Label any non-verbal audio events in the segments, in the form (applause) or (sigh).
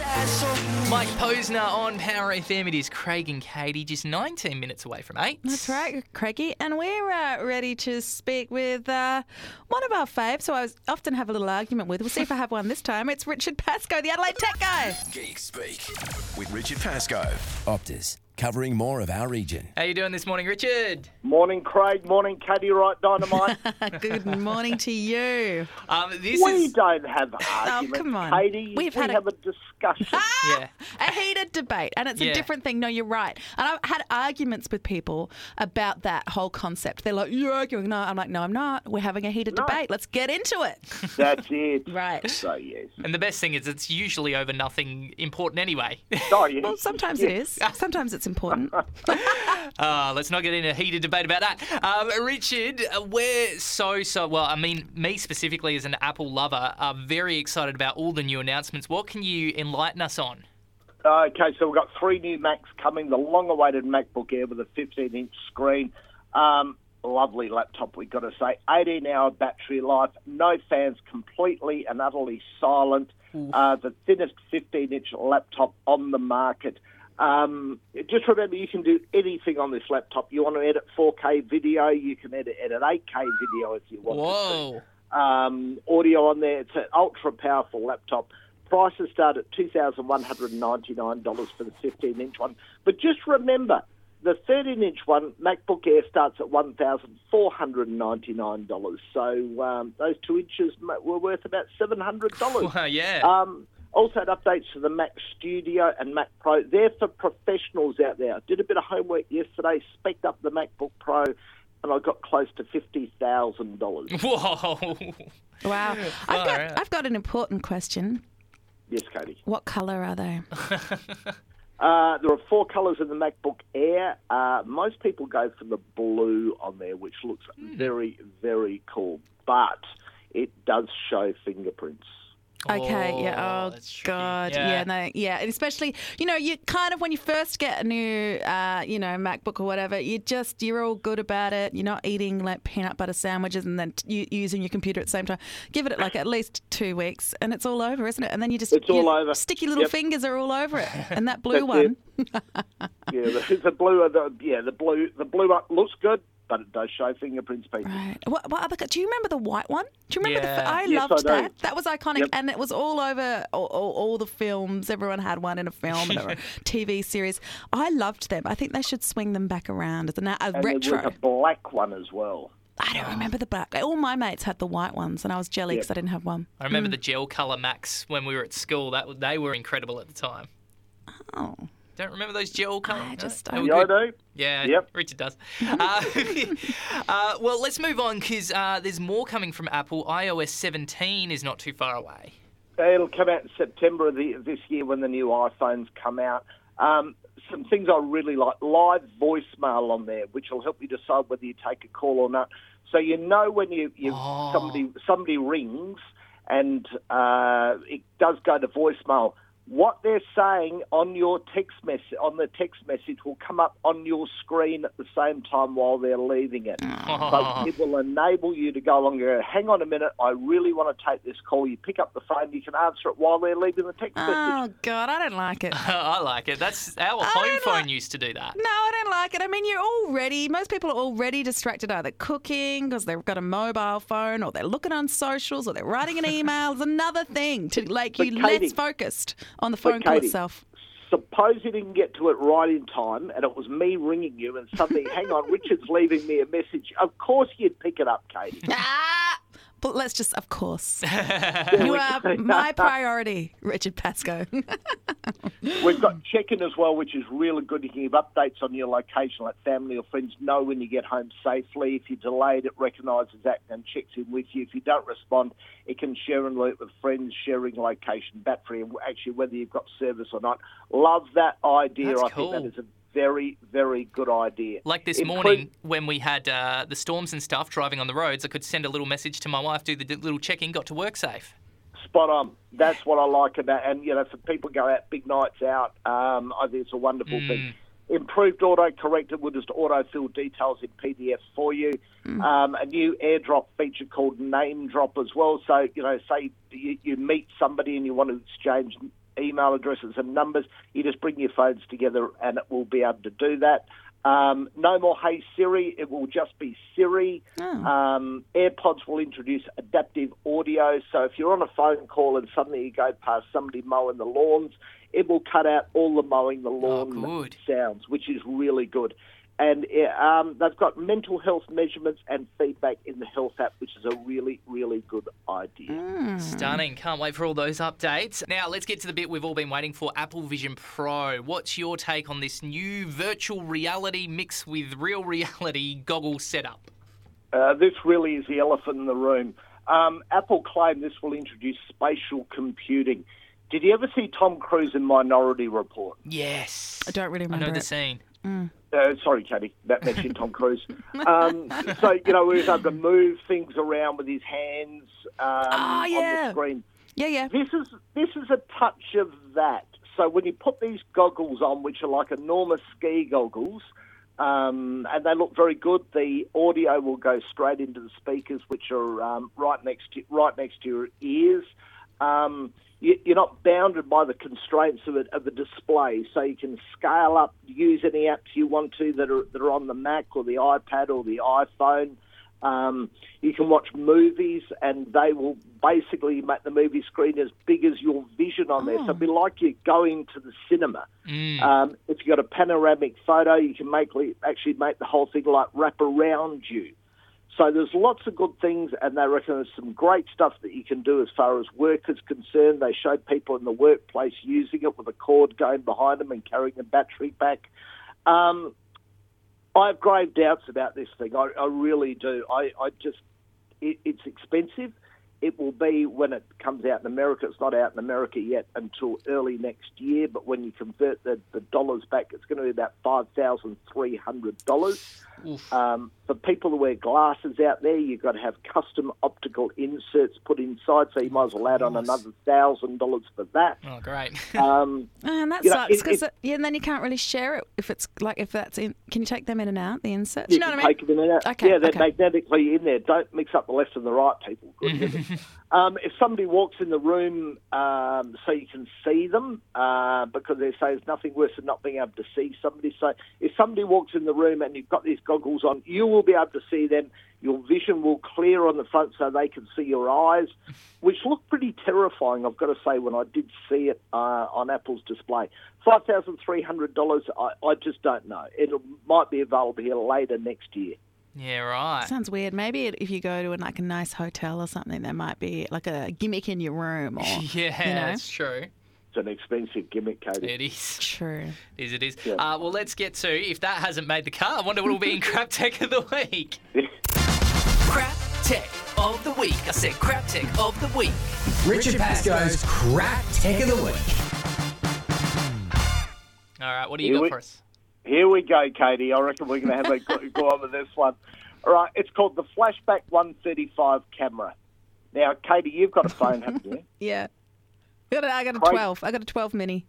sad song. Mike Posner on Power FM. It is Craig and Katie, just 19 minutes away from 8. That's right, Craigie. And we're uh, ready to speak with uh, one of our faves, who I was, often have a little argument with. We'll see if I have one this time. It's Richard Pascoe, the Adelaide Tech guy. Geek Speak with Richard Pascoe. Optus, covering more of our region. How you doing this morning, Richard? Morning, Craig. Morning, Katie Wright Dynamite. (laughs) Good morning to you. Um, this we is don't have arguments, come on. Katie. We've we had a- have a discussion. (laughs) yeah. A heated debate, and it's Yeah. a different thing. No, you're right. And I've had arguments with people about that whole concept. They're like, "You're arguing." No, I'm like, "No, I'm not. We're having a heated No. debate. Let's get into it." (laughs) That's it. Right. So yes. And the best thing is it's usually over nothing important anyway. Oh, yes. Well, sometimes it is. Sometimes it's important. Uh, (laughs) let's not get into a heated debate about that. Um, Richard, uh, we're so, so, well, I mean, me specifically as an Apple lover, are very excited about all the new announcements. What can you enlighten us on? Okay, so we've got three new Macs coming. The long-awaited MacBook Air with a 15-inch screen. Um, lovely laptop, we've got to say. 18-hour battery life. No fans, completely and utterly silent. Uh, the thinnest 15-inch laptop on the market. Um, just remember, you can do anything on this laptop. You want to edit 4K video, you can edit, edit 8K video if you want to Whoa. um, audio on there. It's an ultra powerful laptop. Prices start at two thousand one hundred ninety nine dollars for the fifteen inch one. But just remember, the thirteen inch one, MacBook Air, starts at one thousand four hundred ninety nine dollars. So um, those two inches were worth about seven hundred dollars. (laughs) Well, yeah. Um, also, had updates to the Mac Studio and Mac Pro. They're for professionals out there. I did a bit of homework yesterday, spec'd up the MacBook Pro, and I got close to fifty thousand dollars. Whoa. Wow. I've got right. I've got an important question. Yes, Katie. What colour are they? (laughs) Uh, there are four colours in the MacBook Air. Uh, most people go for the blue on there, which looks very, very cool. But it does show fingerprints. Okay, yeah. Oh, that's tricky. God, Yeah. yeah, no, yeah. And especially, you know, you kind of when you first get a new, uh, you know, MacBook or whatever, you just you're all good about it. You're not eating like peanut butter sandwiches and then t- using your computer at the same time. Give it like at least two weeks, and it's all over, isn't it? And then you just It's all over. Sticky little Yep. fingers are all over it, and that (laughs) blue That's one. (laughs) Yeah, the, (laughs) the blue, the, yeah, the blue, the blue one looks good, but it does show fingerprints. People. Right. What, what other? Do you remember the white one? Do you remember the? Yeah. I Yes, loved I that. That was iconic, Yep. and it was all over all, all, all the films. Everyone had one in a film or a (laughs) TV series. I loved them. I think they should swing them back around as a, a And retro. there was a black one as well. I don't remember the black. All my mates had the white ones, and I was jelly because Yep. I didn't have one. I remember Hmm. the gel color Macs when we were at school. That they were incredible at the time. Oh, Don't remember those gel color? I just They don't- Yeah, I do. Yeah, Yep. Richard does. (laughs) uh, (laughs) uh, well, let's move on because uh, there's more coming from Apple. iOS 17 is not too far away. It'll come out in September of the, this year when the new iPhones come out. Um, some things I really like live voicemail on there, which will help you decide whether you take a call or not. So you know when you, you Oh. somebody somebody rings and uh, it does go to voicemail. What they're saying on your text message on the text message will come up on your screen at the same time while they're leaving it. Ah. So it will enable you to go along and go, hang on a minute, I really want to take this call. You pick up the phone, you can answer it while they're leaving the text oh, message. oh God, I don't like it. (laughs) I like it. That's our home phone like- used to do that. No, I don't like it. I mean, you're already, most people are already distracted either cooking because they've got a mobile phone or they're looking on socials or they're writing an (laughs) email. It's another thing to make But you Katie- less focused on the phone call Katie- itself. Suppose you didn't get to it right in time and it was me ringing you and suddenly, hang on, Richard's leaving me a message. Of course you'd pick it up, Katie. (laughs) Ah! But let's just, of course. (laughs) you are my priority, Richard Pascoe. (laughs) We've got check-in as well, which is really good. You can give updates on your location, let family or friends know when you get home safely. If you're delayed, it recognises that and checks in with you. If you don't respond, it can share and alert with friends, sharing location, battery, and actually whether you've got service or not. Love that idea. That's I cool. think that is a very, very good idea. Like this Improve- morning when we had uh, the storms and stuff driving on the roads, I could send a little message to my wife, do the little check in, got to work safe. Spot on. That's what I like about, and you know, for people go out big nights out, um, I think it's a wonderful Mm. thing. Improved autocorrect it will just autofill details in PDF for you. Um, a new AirDrop feature called Name Drop as well. So you know, say you, you meet somebody and you want to exchange email addresses and numbers. You just bring your phones together and it will be able to do that. Um, no more Hey Siri. It will just be Siri. Um, AirPods will introduce adaptive audio. So if you're on a phone call and suddenly you go past somebody mowing the lawns, it will cut out all the mowing the lawn good. sounds, which is really good. And um, they've got mental health measurements and feedback in the health app, which is a really, really good idea. Stunning. Can't wait for all those updates. Now, let's get to the bit we've all been waiting for Apple Vision Pro. What's your take on this new virtual reality mixed with real reality (laughs) goggle setup? Uh, this really is the elephant in the room. Um, Apple claim this will introduce spatial computing. Did you ever see Tom Cruise in Minority Report? Yes. I don't really remember. I remember know the it. scene. Uh, sorry, Katie, that mentioned Tom Cruise. Um, so, you know, he was able to move things around with his hands um, Oh, on the screen. Yeah, yeah. This is this is a touch of that. So when you put these goggles on, which are like enormous ski goggles, um, and they look very good, the audio will go straight into the speakers, which are um, right next to right next to your ears. Um, you're not bounded by the constraints of, it, of the display, so you can scale up, use any apps you want to that are that are on the Mac or the iPad or the iPhone. Um, you can watch movies, and they will basically make the movie screen as big as your vision on there. So it'd be like you're going to the cinema. Um, if you've got a panoramic photo, you can make actually make the whole thing like wrap around you. So there's lots of good things, and they reckon there's some great stuff that you can do as far as work is concerned. They showed people in the workplace using it with a cord going behind them and carrying a battery back. Um, I have grave doubts about this thing. I, I really do. I, I just, it, it's expensive. It will be when it comes out in America. It's not out in America yet until early next year. But when you convert the, the dollars back, it's going to be about five thousand three hundred dollars. Um, for people who wear glasses out there, you've got to have custom optical inserts put inside, so you might as well add on another thousand dollars for that. Oh, great. (laughs) Um, And that sucks because yeah, and then you can't really share it if it's like if that's in. Can you take them in and out the inserts? You you know can what I mean? take them in and out. Okay, yeah, they're okay. magnetically in there. Don't mix up the left and the right, people. (laughs) Um, if somebody walks in the room um, so you can see them, uh, because they say there's nothing worse than not being able to see somebody. So if somebody walks in the room and you've got these goggles on, you will be able to see them. Your vision will clear on the front so they can see your eyes, which look pretty terrifying, I've got to say, when I did see it uh, on Apple's display. $5,300, I, I just don't know. It might be available here later next year. Yeah, right. Sounds weird. Maybe if you go to like a nice hotel or something, there might be like a gimmick in your room. Or (laughs) Yeah, you know? that's true. It's an expensive gimmick, Katie. It is. True. It is, it is. Yeah. Uh, well, let's get to, if that hasn't made the cut, I wonder what will be in (laughs) Crap Tech of the Week. Crap Tech of the Week. I said Crap Tech of the Week. Richard Pascoe's Crap Tech of the Week. All right, what do you Here got we- for us? Here we go, Katie. I reckon we're going to have a go, go on with this one. All right, it's called the Flashback 135 camera. Now, Katie, you've got a phone, haven't you? (laughs) Yeah. I got a, I got a Craig- 12. I got a 12 mini.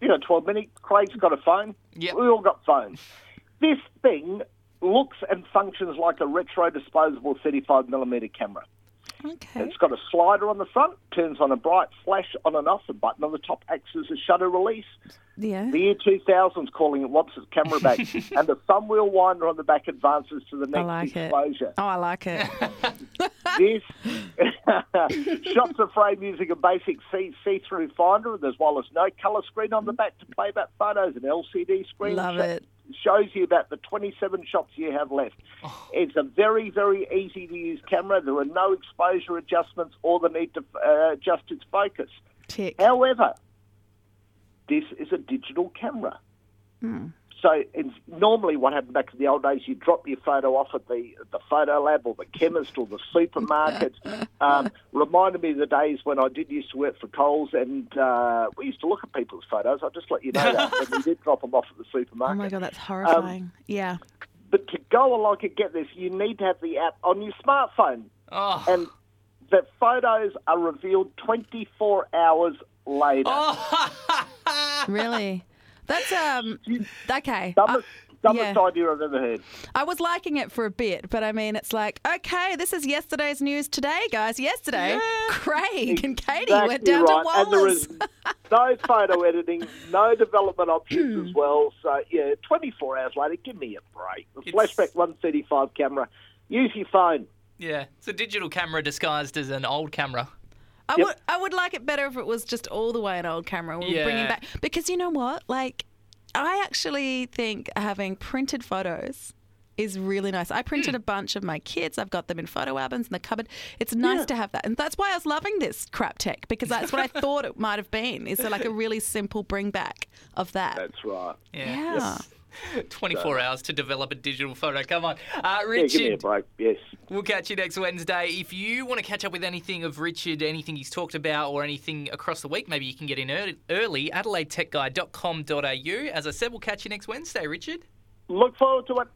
You got a 12 mini. Craig's got a phone. Yep. We all got phones. This thing looks and functions like a retro disposable 35 millimeter camera. Okay. It's got a slider on the front, turns on a bright flash on and off. The button on the top acts as a shutter release. Yeah. The year 2000's calling it wants its camera back, (laughs) and the thumb wheel winder on the back advances to the I next like it. exposure. Oh, I like it. (laughs) This (laughs) shots of frame using a basic see- see-through finder, as well as no colour screen on the back to play back photos, an LCD screen. Love it. Shows you about the 27 shots you have left. It's a very, very easy to use camera. There are no exposure adjustments or the need to uh, adjust its focus. Tick. However, this is a digital camera. Hmm. So it's normally what happened back in the old days, you drop your photo off at the the photo lab or the chemist or the supermarket. (laughs) um, reminded me of the days when I did used to work for Coles and uh, we used to look at people's photos. I'll just let you know that (laughs) when we did drop them off at the supermarket. Oh my God, that's horrifying. yeah. But to go along and get this, you need to have the app on your smartphone. Oh. And the photos are revealed 24 hours later. (laughs) Really? That's, um, okay. Some, I- of, Dumbest Yeah. idea I've ever heard. I was liking it for a bit, but I mean, it's like, okay, this is yesterday's news today, guys. Yesterday, Craig and Katie went down right. to And there Wallace. (laughs) no photo editing, no development options as (clears throat) well. So, yeah, 24 hours later, give me a break. The It's- flashback 135 camera. Use your phone. Yeah, it's a digital camera disguised as an old camera. I Yep. would I would like it better if it was just all the way an old camera. We're Yeah. bringing back because you know what? Like, I actually think having printed photos is really nice. I printed hmm. a bunch of my kids. I've got them in photo albums in the cupboard. It's nice to have that, and that's why I was loving this crap tech because that's what I (laughs) thought it might have been. Is like a really simple bring back of that. That's right. Yeah. yeah. (laughs) 24 hours to develop a digital photo. Come on. Uh, Yeah, Richard, give me a break. Yes. we'll catch you next Wednesday. If you want to catch up with anything of Richard, anything he's talked about, or anything across the week, maybe you can get in early, early adelaidetechguy.com.au. As I said, we'll catch you next Wednesday, Richard. Look forward to it.